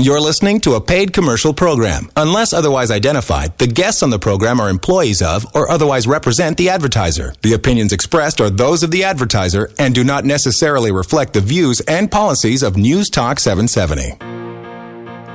You're listening to a paid commercial program. Unless otherwise identified, the guests on the program are employees of or otherwise represent the advertiser. The opinions expressed are those of the advertiser and do not necessarily reflect the views and policies of News Talk 770.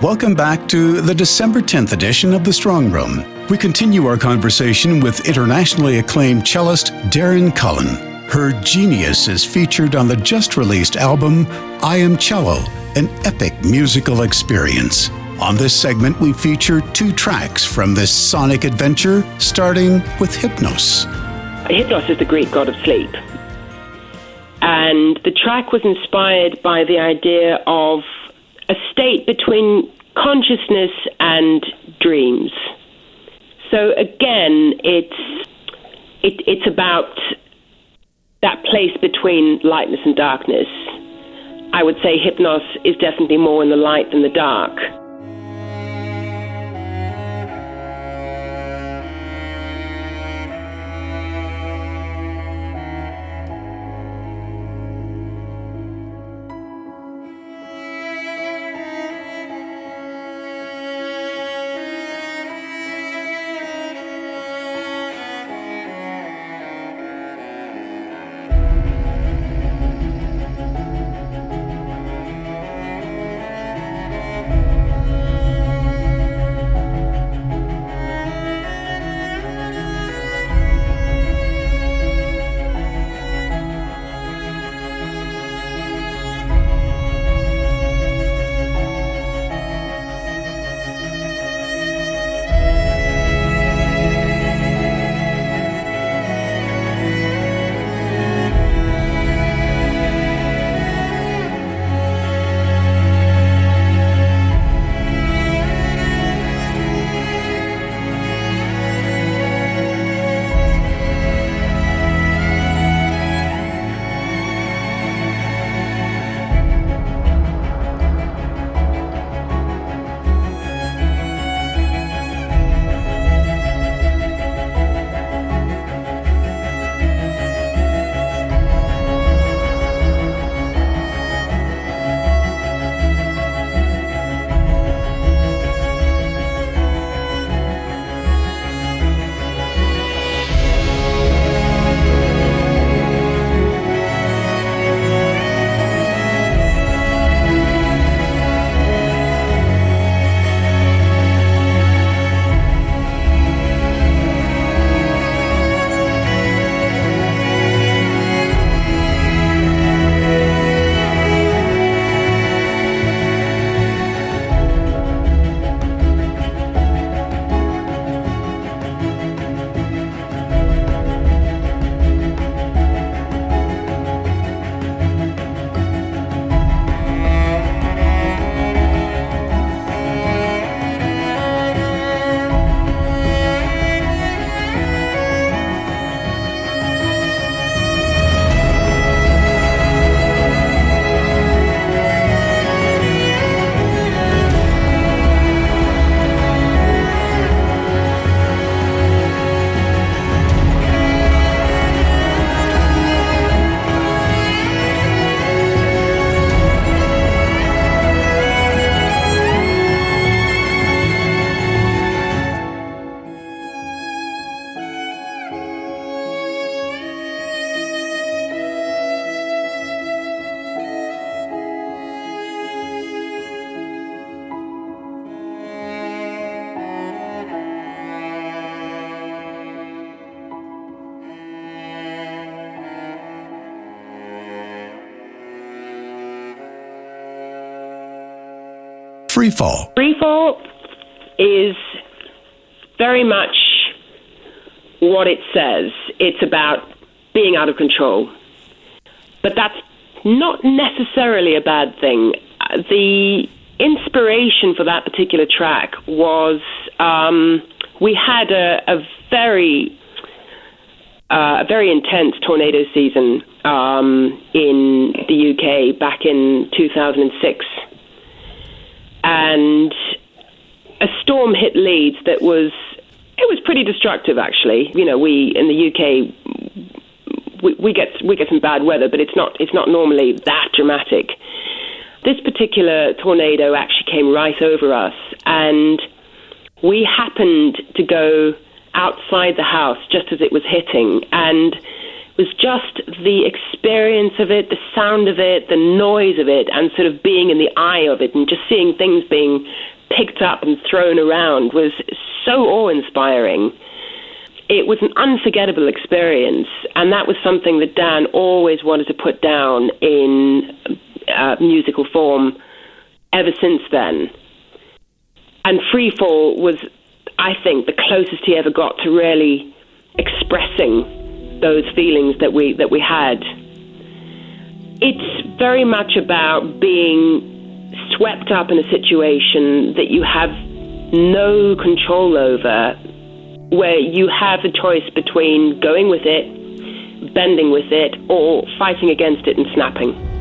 Welcome back to the December 10th edition of The Strong Room. We continue our conversation with internationally acclaimed cellist Deryn Cullen. Her genius is featured on the just released album I Am Cello an epic musical experience. On this segment, we feature two tracks from this sonic adventure, starting with Hypnos. Hypnos is the Greek god of sleep. And the track was inspired by the idea of a state between consciousness and dreams. So again, it's it, it's about that place between lightness and darkness. I would say Hypnos is definitely more in the light than the dark. Freefall. Freefall is very much what it says. It's about being out of control. But that's not necessarily a bad thing. The inspiration for that particular track was um, we had a, a very uh, a very intense tornado season um, in the UK back in 2006 and a storm hit Leeds that was it was pretty destructive actually. You know, we in the UK we, we get we get some bad weather, but it's not it's not normally that dramatic. This particular tornado actually came right over us. And we happened to go outside the house just as it was hitting. And was just the experience of it, the sound of it, the noise of it, and sort of being in the eye of it and just seeing things being picked up and thrown around was so awe inspiring. It was an unforgettable experience, and that was something that Dan always wanted to put down in uh, musical form ever since then. And Freefall was, I think, the closest he ever got to really expressing those feelings that we that we had. It's very much about being swept up in a situation that you have no control over, where you have a choice between going with it, bending with it, or fighting against it and snapping.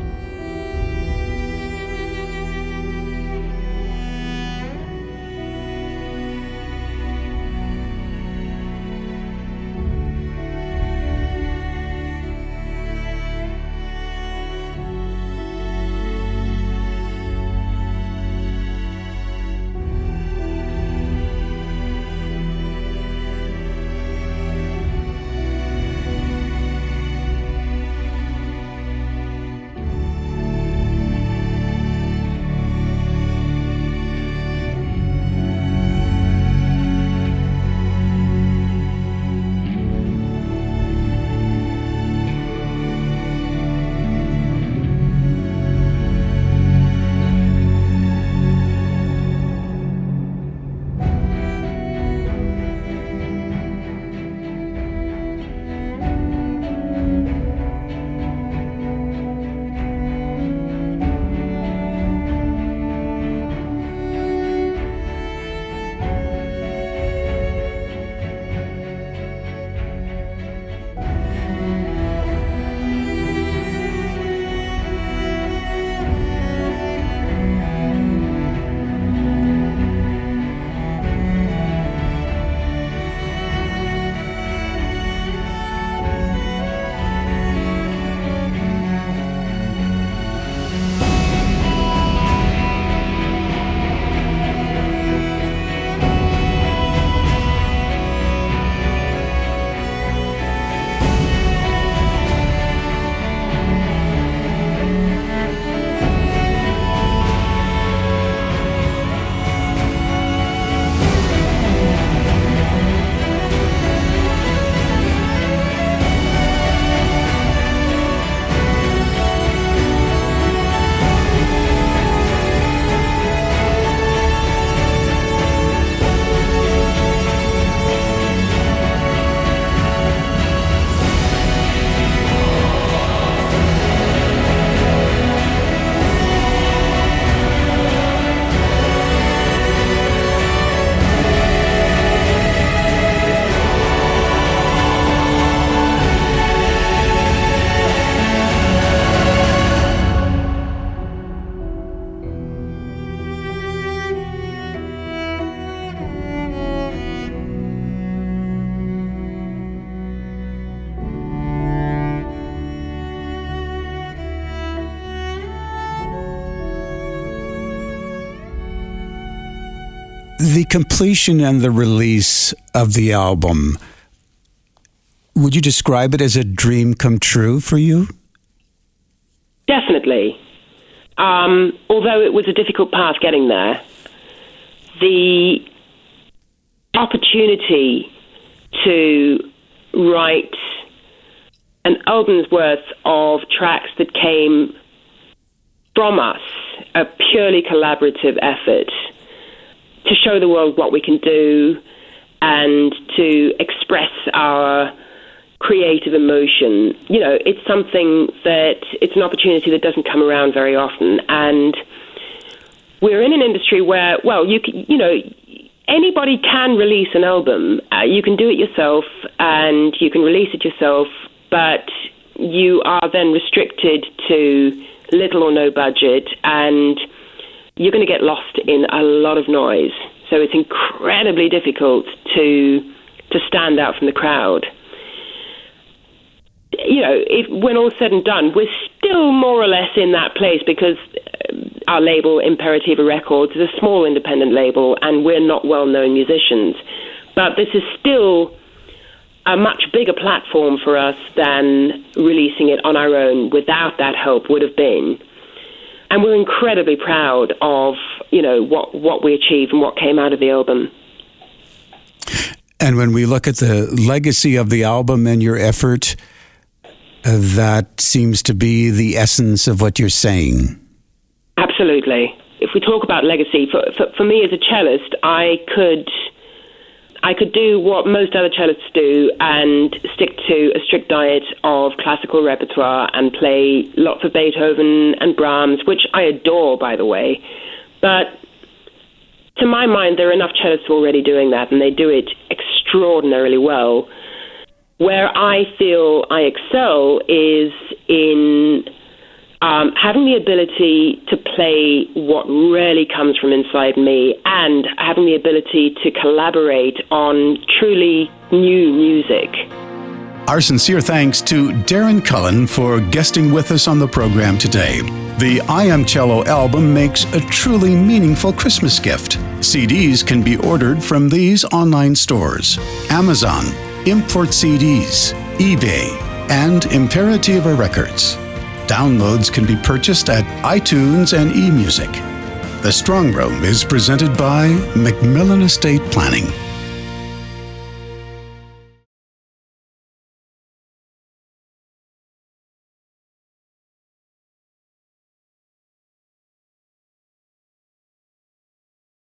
The completion and the release of the album, would you describe it as a dream come true for you? Definitely. Um, although it was a difficult path getting there, the opportunity to write an album's worth of tracks that came from us, a purely collaborative effort to show the world what we can do and to express our creative emotion. You know, it's something that it's an opportunity that doesn't come around very often, and we're in an industry where, well, you can, you know, anybody can release an album. Uh, you can do it yourself, and you can release it yourself, but you are then restricted to little or no budget and you're going to get lost in a lot of noise. So it's incredibly difficult to to stand out from the crowd. You know, if, when all's said and done, we're still more or less in that place because um, our label, Imperativa Records, is a small independent label, and we're not well known musicians. But this is still a much bigger platform for us than releasing it on our own without that help would have been. And we're incredibly proud of, you know, what, what we achieved and what came out of the album. And when we look at the legacy of the album and your effort, uh, that seems to be the essence of what you're saying. Absolutely. If we talk about legacy, for, for, for me as a cellist, I could I could do what most other cellists do and stick to a strict diet of classical repertoire and play lots of Beethoven and Brahms, which I adore, by the way. But to my mind, there are enough cellists already doing that, and they do it extraordinarily well. Where I feel I excel is in um, having the ability to play what really comes from inside me and having the ability to collaborate on truly new music. Our sincere thanks to Deryn Cullen for guesting with us on the program today. The I Am Cello album makes a truly meaningful Christmas gift. CDs can be ordered from these online stores Amazon, Import CDs, eBay, and Imperativa Records. Downloads can be purchased at iTunes and eMusic. The Strong Room is presented by Macmillan Estate Planning.